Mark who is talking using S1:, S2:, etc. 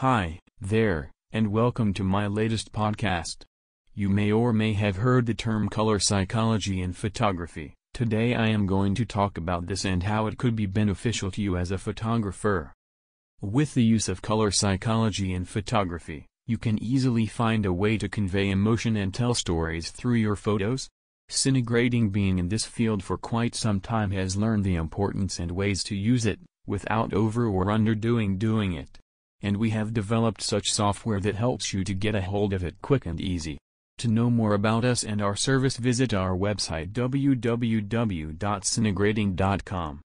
S1: Hi, there, and welcome to my latest podcast. You may or may have heard the term color psychology in photography. Today I am going to talk about this and how it could be beneficial to you as a photographer. With the use of color psychology in photography, you can easily find a way to convey emotion and tell stories through your photos. Cinegrading being in this field for quite some time has learned the importance and ways to use it, without over or underdoing doing it. And we have developed such software that helps you to get a hold of it quick and easy. To know more about us and our service visit our website www.cinegrading.com.